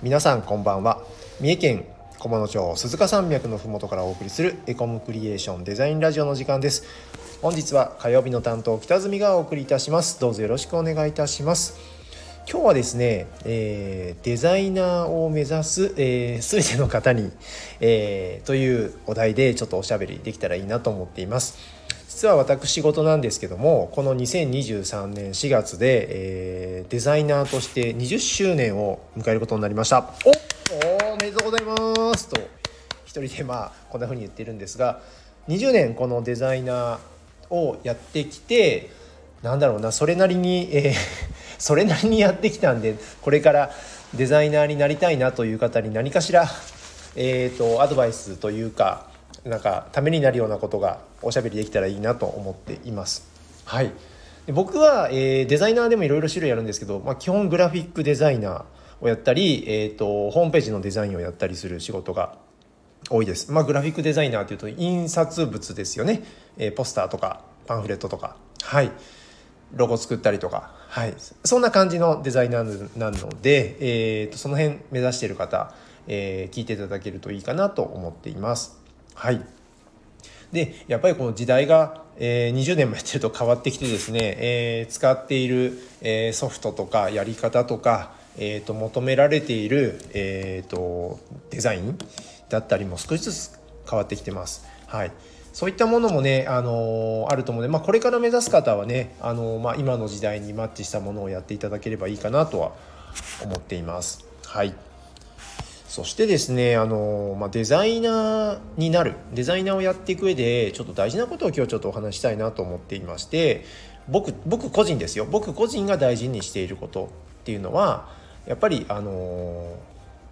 皆さんこんばんは。三重県菰野町鈴鹿山脈のふもとからお送りするエコムクリエーションデザインラジオの時間です。本日は火曜日の担当北住がお送りいたします。どうぞよろしくお願いいたします。今日はですね、えー、デザイナーを目指す、えー、全ての方に、えー、というお題でちょっとおしゃべりできたらいいなと思っています。実は私事なんですけどもこの2023年4月で、えー、デザイナーとして20周年を迎えることになりました。おおめでとうございますと一人でまあこんな風に言ってるんですが20年このデザイナーをやってきてなんだろうなそれなりに、えー、それなりにやってきたんでこれからデザイナーになりたいなという方に何かしら、えーとアドバイスというかなんかためになるようなことがおしゃべりできたらいいなと思っています。はいで僕は、えー、デザイナーでもいろいろ種類あるんですけど、まあ、基本グラフィックデザイナーをやったり、えーと、ホームページのデザインをやったりする仕事が多いです。まあ、グラフィックデザイナーというと印刷物ですよね、えー、ポスターとかパンフレットとかはいロゴ作ったりとか、はい、そんな感じのデザイナーなので、えーと、その辺目指している方、えー、聞いていただけるといいかなと思っています。はいでやっぱりこの時代が、えー、20年もやってると変わってきてですね、えー、使っている、えー、ソフトとかやり方とか、えーと、求められている、えーと、デザインだったりも少しずつ変わってきてます。はいそういったものもね、あのー、あると思うので、まあ、これから目指す方はね、あのー、まあ、今の時代にマッチしたものをやっていただければいいかなとは思っています。はいそしてですねあの、まあ、デザイナーになる。デザイナーをやっていく上でちょっと大事なことを今日ちょっとお話したいなと思っていまして僕僕個人ですよ。僕個人が大事にしていることっていうのはやっぱりあの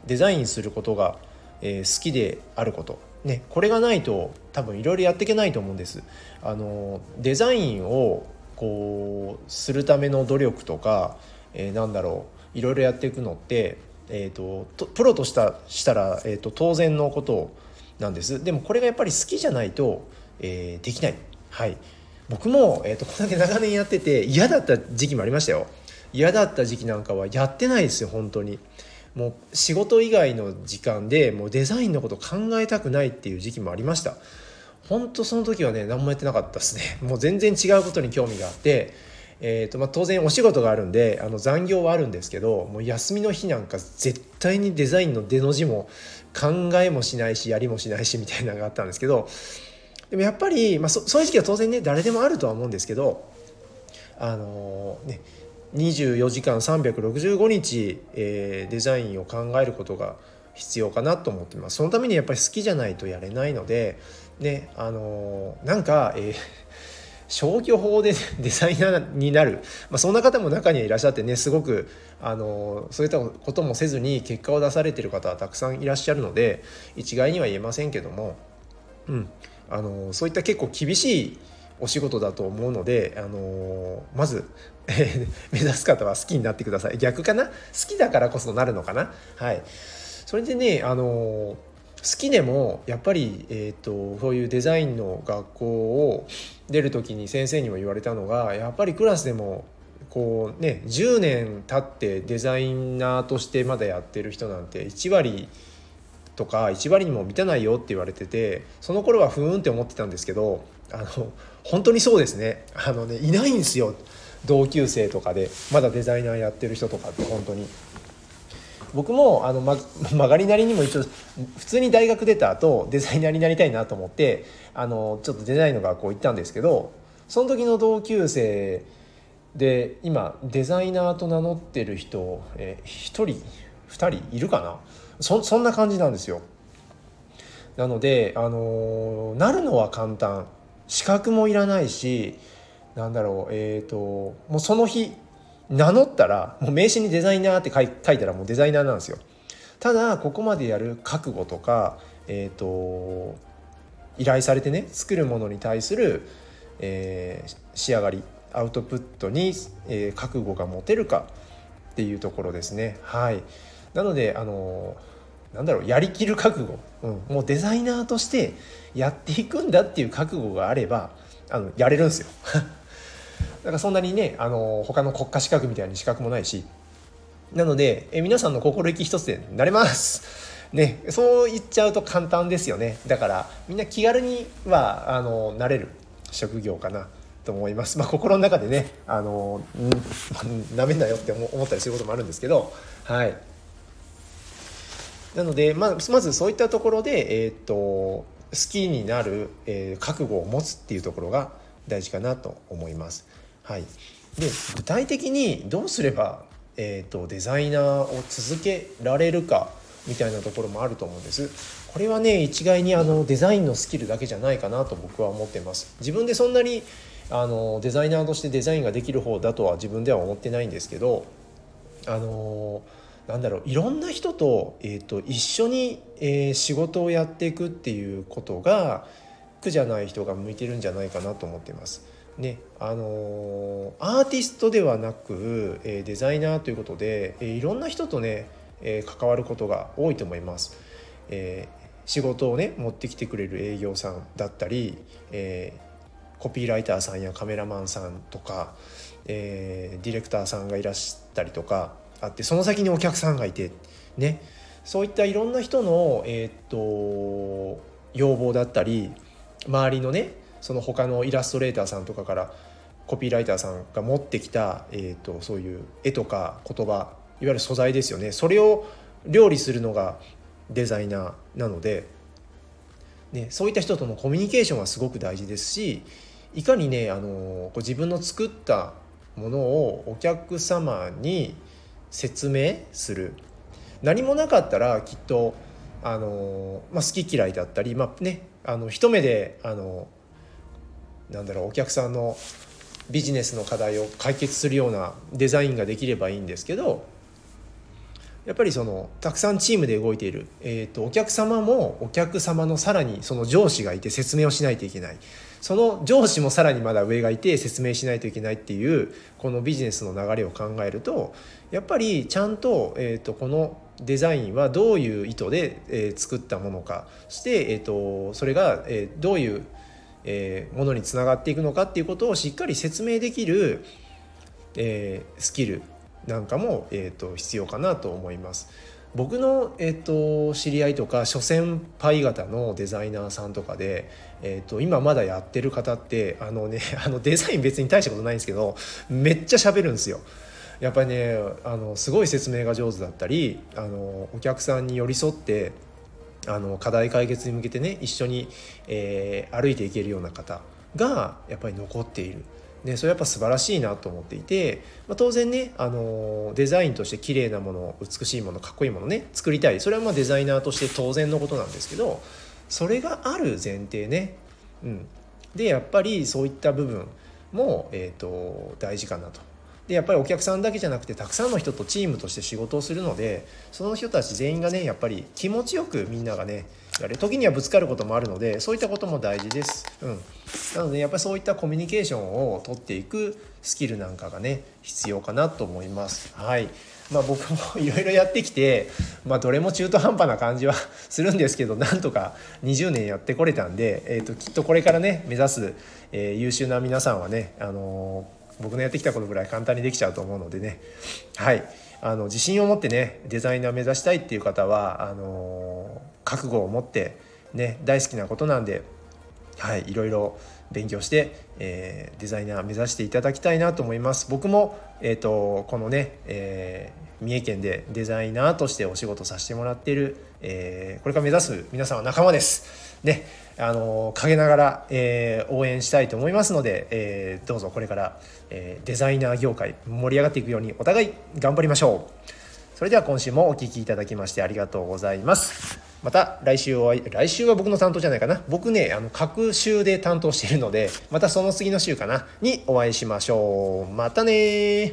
デザインすることが、えー、好きであること、ね、これがないと多分いろいろやっていけないと思うんです。あのデザインをこうするための努力とか、えー、なんだろう。いろいろやっていくのってえーと、とプロとしたしたら、えーと、当然のことなんです。でもこれがやっぱり好きじゃないと、えー、できない、はい、僕も、えーと、こんだけ長年やってて嫌だった時期もありましたよ。嫌だった時期なんかはやってないですよ本当に。もう仕事以外の時間でもうデザインのこと考えたくないっていう時期もありました。本当その時はね何もやってなかったですね。もう全然違うことに興味があってえーとまあ、当然お仕事があるんであの残業はあるんですけどもう休みの日なんか絶対にデザインの出の字も考えもしないしやりもしないしみたいなのがあったんですけどでもやっぱり、まあ、そういう時期は当然ね誰でもあるとは思うんですけどあのー、ね24時間365日、えー、デザインを考えることが必要かなと思ってます。そのためにやっぱり好きじゃないとやれないのでねあのー、なんか、えー消去法で デザイナーになる、まあ、そんな方も中にはいらっしゃってねすごくあのそういったこともせずに結果を出されてる方はたくさんいらっしゃるので一概には言えませんけども、うん、あのそういった結構厳しいお仕事だと思うので、あのまず、え 目指す方は好きになってください。逆かな？好きだからこそなるのかな？はい。それでね、あの好きでもやっぱり、えーと、そういうデザインの学校を出る時に先生にも言われたのがやっぱりクラスでもこうね10年経ってデザイナーとしてまだやってる人なんて1割とか1割にも満たないよって言われててその頃はふーんって思ってたんですけどあの本当にそうですねあのねいないんですよ同級生とかでまだデザイナーやってる人とかって本当に。僕もあの、ま、曲がりなりにも一応普通に大学出た後デザイナーになりたいなと思ってあのちょっとデザインの学校行ったんですけどその時の同級生で今デザイナーと名乗ってる人、え1人2人いるかな？そそんな感じなんですよ。なので、あのなるのは簡単資格もいらないしなんだろうえっ、ー、ともうその日名乗ったらもう名刺にデザイナーって書い書いたらもうデザイナーなんですよ。ただここまでやる覚悟とかえっ、ー、と依頼されてね作るものに対する、えー、仕上がりアウトプットに、えー、覚悟が持てるかっていうところですね。はい。なのであのなんだろうやりきる覚悟、うん、もうデザイナーとしてやっていくんだっていう覚悟があればあのやれるんですよ。だからそんなにねあの他の国家資格みたいに資格もないしなので、え皆さんの心意気一つでなれますね、そう言っちゃうと簡単ですよねだからみんな気軽にはあのなれる職業かなと思います。まあ、心の中でね、あの、なめんなよって思ったりすることもあるんですけど、はい。なので、まあ、まずそういったところで、えっ、と、好きになる、えー、覚悟を持つっていうところが大事かなと思います。はい。で、具体的にどうすれば、えっ、と、デザイナーを続けられるかみたいなところもあると思うんです。これはね一概にあのデザインのスキルだけじゃないかなと僕は思ってます自分でそんなにあのデザイナーとしてデザインができる方だとは自分では思ってないんですけどあのなんだろういろんな人と,、えーと、一緒に、えー、仕事をやっていくっていうことが苦じゃない人が向いてるんじゃないかなと思ってます。ねあのアーティストではなく、えー、デザイナーということで、えー、いろんな人とね、えー、関わることが多いと思います。えー、仕事をね持ってきてくれる営業さんだったり、えー、コピーライターさんやカメラマンさんとか、えー、ディレクターさんがいらしたりとかあってその先にお客さんがいてねそういったいろんな人の、えー、っと要望だったり周りのねその他のイラストレーターさんとかからコピーライターさんが持ってきた、えーと、そういう絵とか言葉いわゆる素材ですよね。それを料理するのがデザイナーなので、ね、そういった人とのコミュニケーションはすごく大事ですしいかにねあの自分の作ったものをお客様に説明する。何もなかったらきっとあの、まあ、好き嫌いだったり、まあね、あの一目であのなんだろうお客さんのビジネスの課題を解決するようなデザインができればいいんですけどやっぱりそのたくさんチームで動いている、えーと、お客様もお客様のさらにその上司がいて説明をしないといけない。その上司もさらにまだ上がいて説明しないといけないっていうこのビジネスの流れを考えるとやっぱりちゃんと,、えーと、このデザインはどういう意図で、えー、作ったものかそして、えーと、それが、えー、どういう、えー、ものにつながっていくのかっていうことをしっかり説明できる、えー、スキルなんかも、えーと、必要かなと思います。僕の、えーと、知り合いとか諸先輩方のデザイナーさんとかで、えーと、今まだやってる方ってあのねあのデザイン別に大したことないんですけどめっちゃ喋るんですよ。やっぱりねあのすごい説明が上手だったりあのお客さんに寄り添ってあの課題解決に向けてね一緒に、えー、歩いていけるような方がやっぱり残っている。ね、それやっぱ素晴らしいなと思っていて、まあ、当然ねあのデザインとして綺麗なもの美しいものかっこいいものね作りたい。それはまあデザイナーとして当然のことなんですけどそれがある前提ね、うん、でやっぱりそういった部分も、えーと大事かなと。でやっぱりお客さんだけじゃなくてたくさんの人とチームとして仕事をするのでその人たち全員がねやっぱり気持ちよくみんながねやる時にはぶつかることもあるのでそういったことも大事です。うん、なのでやっぱりそういったコミュニケーションを取っていくスキルなんかがね必要かなと思います。はいまあ、僕も いろいろやってきて、まあ、どれも中途半端な感じはするんですけどなんとか20年やってこれたんで、えーと、きっとこれからね目指す、えー、優秀な皆さんはね、あのー、僕のやってきたことぐらい簡単にできちゃうと思うのでね。はい。あの自信を持ってねデザイナー目指したいっていう方はあの覚悟を持ってね大好きなことなんではいいろいろ勉強して、えー、デザイナー目指していただきたいなと思います。僕も、えーと、このね、えー、三重県でデザイナーとしてお仕事させてもらっている、えー、これから目指す皆さんは仲間です。ねあの陰ながら、えー、応援したいと思いますので、えー、どうぞこれから、えー、デザイナー業界盛り上がっていくようにお互い頑張りましょう。それでは今週もお聴きいただきましてありがとうございます。また来週は来週は僕の担当じゃないかな。僕ねあの各週で担当しているのでまたその次の週かなにお会いしましょう。またね